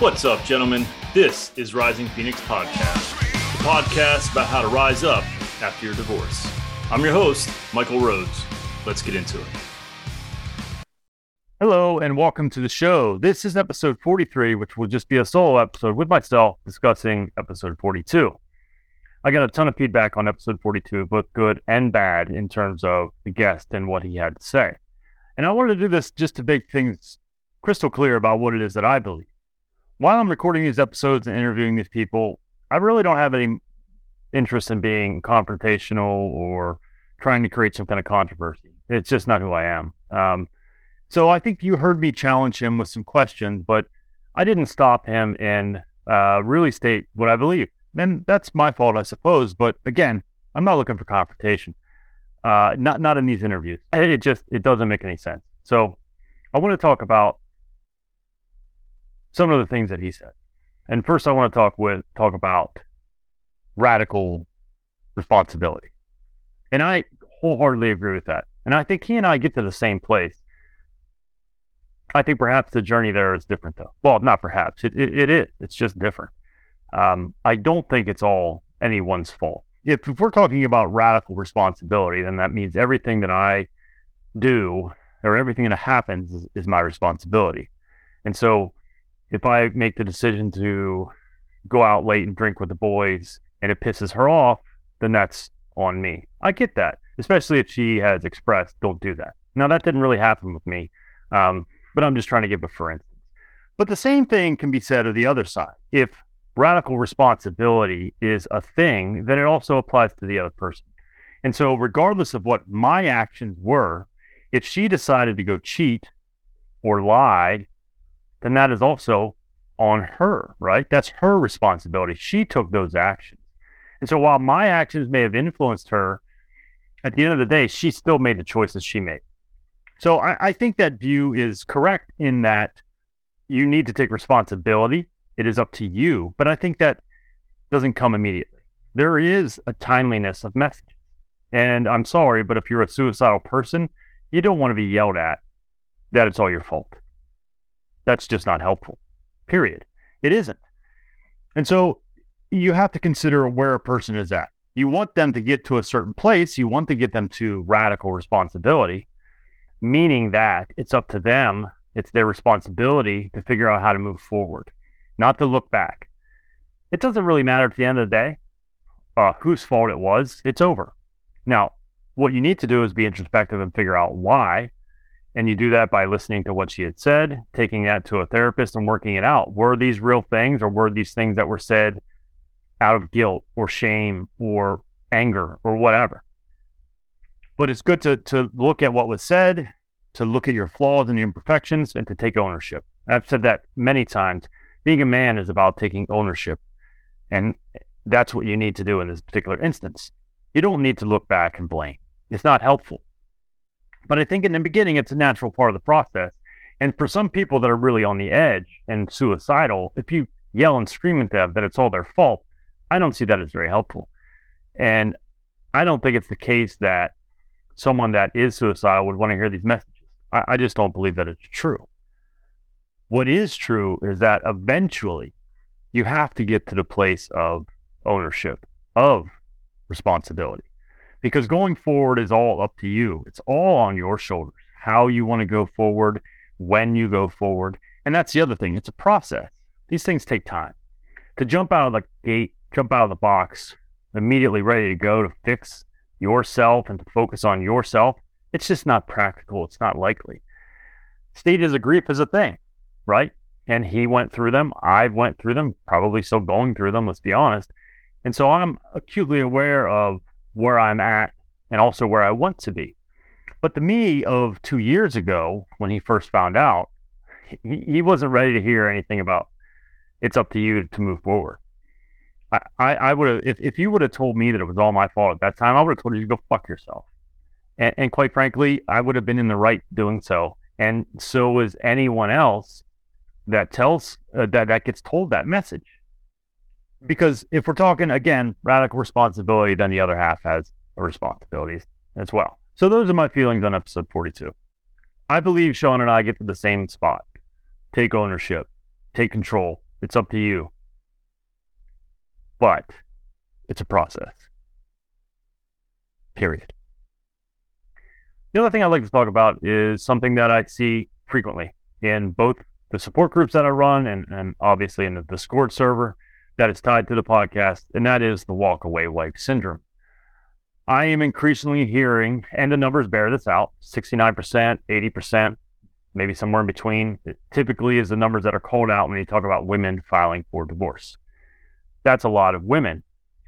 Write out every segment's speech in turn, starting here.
What's up, gentlemen? This is Rising Phoenix Podcast, the podcast about how to rise up after your divorce. I'm your host, Michael Rhodes. Let's get into it. Hello, and welcome to the show. This is episode 43, which will just be a solo episode with myself discussing episode 42. I got a ton of feedback on episode 42, both good and bad, in terms of the guest and what he had to say. And I wanted to do this just to make things crystal clear about what it is that I believe. While I'm recording these episodes and interviewing these people, I really don't have any interest in being confrontational or trying to create some kind of controversy. It's just not who I am. Um, so I think you heard me challenge him with some questions, but I didn't stop him and uh, really state what I believe. And that's my fault, I suppose. But again, I'm not looking for confrontation. Uh, not not in these interviews. It just it doesn't make any sense. So I want to talk about some of the things that he said. And first, I want to talk with talk about radical responsibility. And I wholeheartedly agree with that. And I think he and I get to the same place. I think perhaps the journey there is different, though. Well, not perhaps. It, it, it is. It's just different. Um, I don't think it's all anyone's fault. If, if we're talking about radical responsibility, then that means everything that I do or everything that happens is, is my responsibility. And so if I make the decision to go out late and drink with the boys and it pisses her off, then that's on me. I get that, especially if she has expressed, don't do that. Now, that didn't really happen with me, um, but I'm just trying to give a for instance. But the same thing can be said of the other side. If radical responsibility is a thing, then it also applies to the other person. And so, regardless of what my actions were, if she decided to go cheat or lie, then that is also on her, right? That's her responsibility. She took those actions. And so while my actions may have influenced her, at the end of the day, she still made the choices she made. So I, I think that view is correct in that you need to take responsibility. It is up to you. But I think that doesn't come immediately. There is a timeliness of messages. And I'm sorry, but if you're a suicidal person, you don't want to be yelled at that it's all your fault. That's just not helpful, period. It isn't. And so you have to consider where a person is at. You want them to get to a certain place, you want to get them to radical responsibility, meaning that it's up to them, it's their responsibility to figure out how to move forward, not to look back. It doesn't really matter at the end of the day uh, whose fault it was, it's over. Now, what you need to do is be introspective and figure out why. And you do that by listening to what she had said, taking that to a therapist and working it out. Were these real things or were these things that were said out of guilt or shame or anger or whatever? But it's good to, to look at what was said, to look at your flaws and your imperfections, and to take ownership. I've said that many times. Being a man is about taking ownership. And that's what you need to do in this particular instance. You don't need to look back and blame. It's not helpful. But I think in the beginning, it's a natural part of the process. And for some people that are really on the edge and suicidal, if you yell and scream at them that it's all their fault, I don't see that as very helpful. And I don't think it's the case that someone that is suicidal would want to hear these messages. I, I just don't believe that it's true. What is true is that eventually you have to get to the place of ownership, of responsibility because going forward is all up to you. It's all on your shoulders. How you want to go forward, when you go forward. And that's the other thing. It's a process. These things take time. To jump out of the gate, jump out of the box, immediately ready to go to fix yourself and to focus on yourself, it's just not practical. It's not likely. Stages of grief is a thing, right? And he went through them. I went through them, probably still going through them, let's be honest. And so I'm acutely aware of where I'm at and also where I want to be. But the me of two years ago, when he first found out, he, he wasn't ready to hear anything about it's up to you to move forward. I, I, I would have, if, if you would have told me that it was all my fault at that time, I would have told you to go fuck yourself. And, and quite frankly, I would have been in the right doing so. And so was anyone else that tells, uh, that, that gets told that message because if we're talking again radical responsibility, then the other half has a responsibility as well. So those are my feelings on episode 42. I believe Sean and I get to the same spot. Take ownership, take control, It's up to you. But it's a process. Period. The other thing I'd like to talk about is something that I see frequently in both the support groups that I run and, and obviously in the Discord server that is tied to the podcast, and that is the walk away wife syndrome. I am increasingly hearing, and the numbers bear this out 69%, 80%, maybe somewhere in between. It typically is the numbers that are called out when you talk about women filing for divorce. That's a lot of women.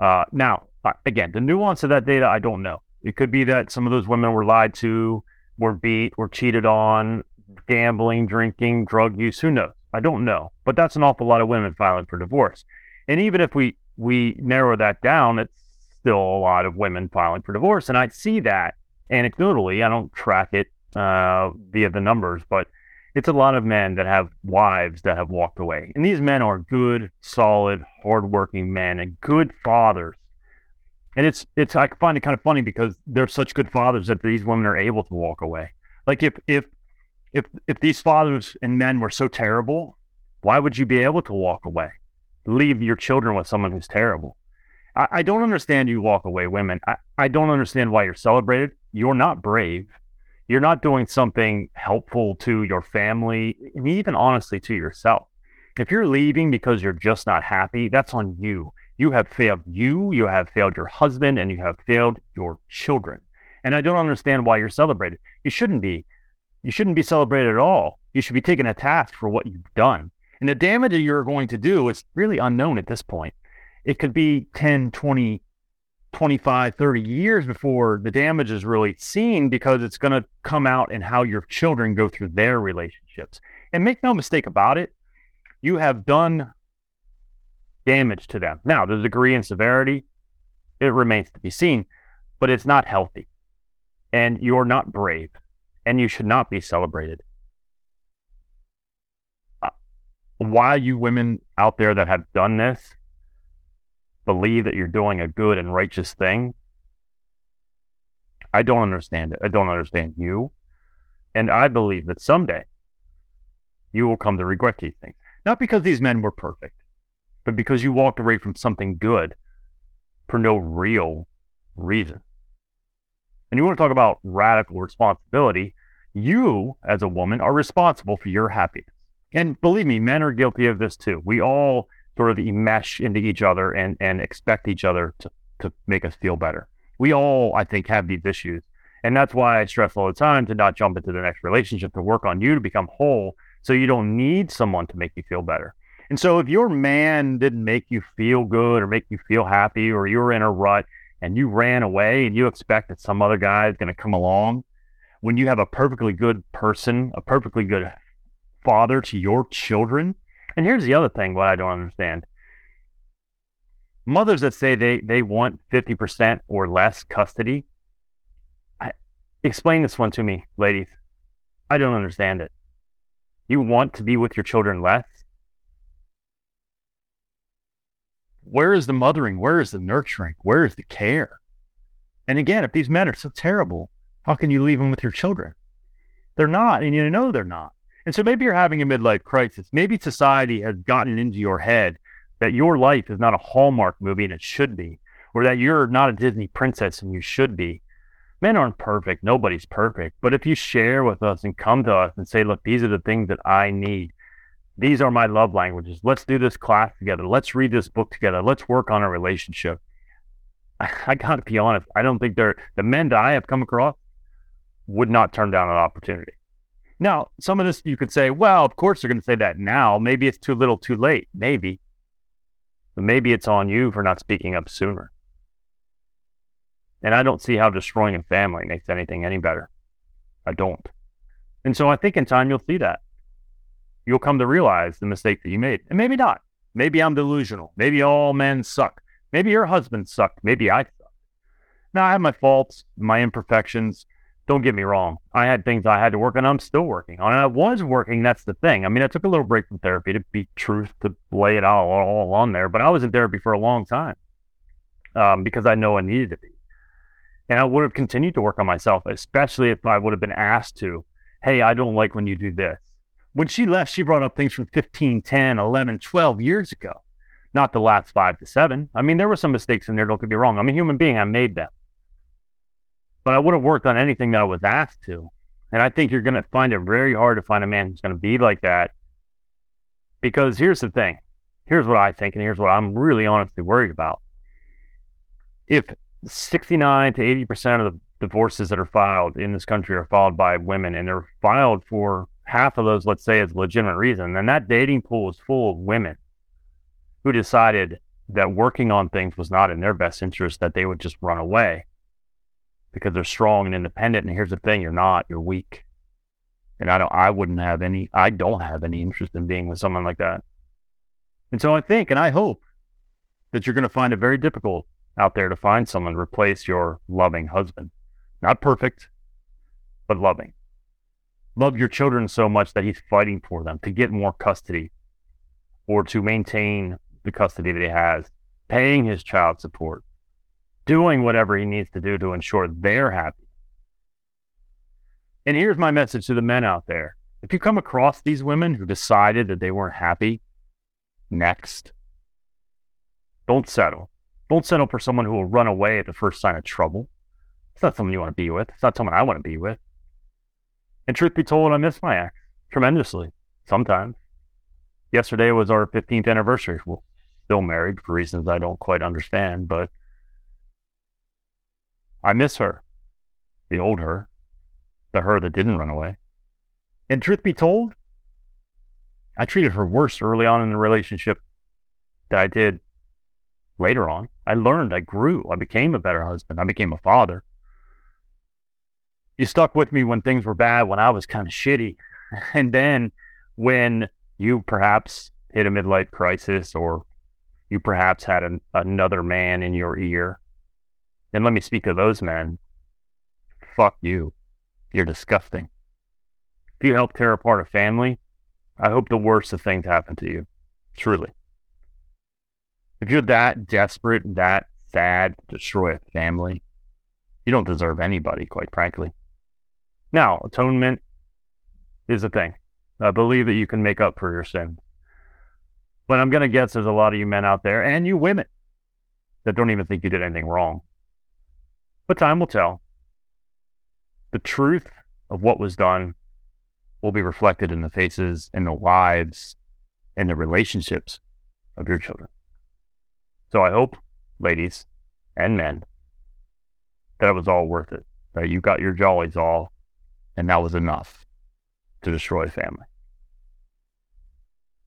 Uh, now, uh, again, the nuance of that data, I don't know. It could be that some of those women were lied to, were beat, were cheated on, gambling, drinking, drug use. Who knows? I don't know. But that's an awful lot of women filing for divorce. And even if we we narrow that down, it's still a lot of women filing for divorce. And I see that anecdotally. I don't track it uh, via the numbers, but it's a lot of men that have wives that have walked away. And these men are good, solid, hardworking men and good fathers. And it's it's I find it kind of funny because they're such good fathers that these women are able to walk away. Like if if if if these fathers and men were so terrible, why would you be able to walk away? Leave your children with someone who's terrible. I, I don't understand you walk away women. I, I don't understand why you're celebrated. You're not brave you're not doing something helpful to your family, and even honestly to yourself. If you're leaving because you're just not happy, that's on you. You have failed you, you have failed your husband, and you have failed your children. And I don't understand why you're celebrated. You shouldn't be. You shouldn't be celebrated at all. You should be taken a task for what you've done. And the damage that you're going to do is really unknown at this point. It could be 10, 20, 25, 30 years before the damage is really seen because it's going to come out in how your children go through their relationships. And make no mistake about it, you have done damage to them. Now, the degree and severity, it remains to be seen, but it's not healthy. And you're not brave, and you should not be celebrated. Uh, why you women out there that have done this, believe that you're doing a good and righteous thing. I don't understand it. I don't understand you. And I believe that someday you will come to regret these things. Not because these men were perfect, but because you walked away from something good for no real reason. And you want to talk about radical responsibility. You, as a woman, are responsible for your happiness. And believe me, men are guilty of this too. We all sort of mesh into each other and and expect each other to to make us feel better. We all, I think, have these issues. And that's why I stress all the time to not jump into the next relationship, to work on you to become whole so you don't need someone to make you feel better. And so if your man didn't make you feel good or make you feel happy or you were in a rut and you ran away and you expect that some other guy is going to come along when you have a perfectly good person, a perfectly good father to your children, and here's the other thing what I don't understand. Mothers that say they, they want 50% or less custody. I, explain this one to me, ladies. I don't understand it. You want to be with your children less? Where is the mothering? Where is the nurturing? Where is the care? And again, if these men are so terrible, how can you leave them with your children? They're not, and you know they're not. And so maybe you're having a midlife crisis. Maybe society has gotten into your head that your life is not a Hallmark movie and it should be, or that you're not a Disney princess and you should be. Men aren't perfect. Nobody's perfect. But if you share with us and come to us and say, look, these are the things that I need. These are my love languages. Let's do this class together. Let's read this book together. Let's work on a relationship. I, I got to be honest. I don't think they're the men that I have come across would not turn down an opportunity. Now, some of this you could say, well, of course they're going to say that now. Maybe it's too little, too late. Maybe. But maybe it's on you for not speaking up sooner. And I don't see how destroying a family makes anything any better. I don't. And so I think in time you'll see that. You'll come to realize the mistake that you made. And maybe not. Maybe I'm delusional. Maybe all men suck. Maybe your husband sucked. Maybe I suck. Now I have my faults, my imperfections don't get me wrong. I had things I had to work on. I'm still working on. And I was working. That's the thing. I mean, I took a little break from therapy to be truth to lay it all, all on there. But I was in therapy for a long time um, because I know I needed to be. And I would have continued to work on myself, especially if I would have been asked to. Hey, I don't like when you do this. when she left, she brought up things from 15, 10, 11, 12 years ago, not the last five to seven. I mean, there were some mistakes in there, don't get me wrong. I'm a human being, I made them. But I would have worked on anything that I was asked to. And I think you're going to find it very hard to find a man who's going to be like that. Because here's the thing here's what I think, and here's what I'm really honestly worried about. If 69 to 80% of the divorces that are filed in this country are filed by women, and they're filed for half of those, let's say, as legitimate reason, then that dating pool is full of women who decided that working on things was not in their best interest, that they would just run away because they're strong and independent. And here's the thing: you're not. You're weak. And I don't. I wouldn't have any. I don't have any interest in being with someone like that. And so I think, and I hope that you're going to find it very difficult out there to find someone to replace your loving husband. Not perfect, but loving. Love your children so much that he's fighting for them to get more custody or to maintain the custody that he has, paying his child support, doing whatever he needs to do to ensure they're happy. And here's my message to the men out there. If you come across these women who decided that they weren't happy, next. Don't settle. Don't settle for someone who will run away at the first sign of trouble. It's not someone you want to be with. It's not someone I want to be with. And truth be told, I miss my ex tremendously sometimes. Yesterday was our 15th anniversary. We're still married for reasons I don't quite understand, but I miss her, the old her, the her that didn't run away. And truth be told, I treated her worse early on in the relationship than I did later on. I learned, I grew, I became a better husband, I became a father. You stuck with me when things were bad, when I was kind of shitty. And then when you perhaps hit a midlife crisis or you perhaps had an, another man in your ear and let me speak of those men. Fuck you. You're disgusting. If you help tear apart a family, I hope the worst of things happen to you. Truly. If you're that desperate, that sad destroy a family, you don't deserve anybody, quite frankly. Now, atonement is a thing. I believe that you can make up for your sin. But I'm going to guess there's a lot of you men out there and you women that don't even think you did anything wrong. But time will tell. The truth of what was done will be reflected in the faces and the lives and the relationships of your children. So I hope, ladies and men, that it was all worth it, that you got your jollies all, and that was enough to destroy a family.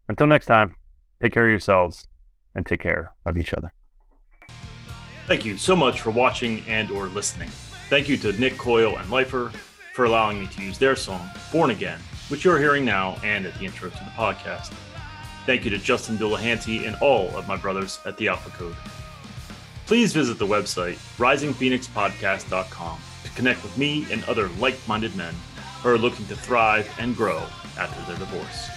Until next time, take care of yourselves and take care of each other. Thank you so much for watching and or listening. Thank you to Nick Coyle and Lifer for allowing me to use their song, Born Again, which you're hearing now and at the intro to the podcast. Thank you to Justin Dulahanty and all of my brothers at the Alpha Code. Please visit the website, risingphoenixpodcast.com, to connect with me and other like minded men who are looking to thrive and grow after their divorce.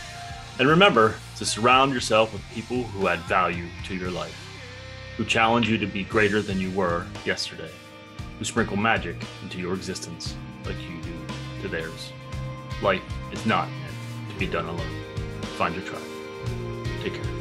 And remember to surround yourself with people who add value to your life who challenge you to be greater than you were yesterday, who sprinkle magic into your existence like you do to theirs. Life is not meant to be done alone. Find your tribe. Take care.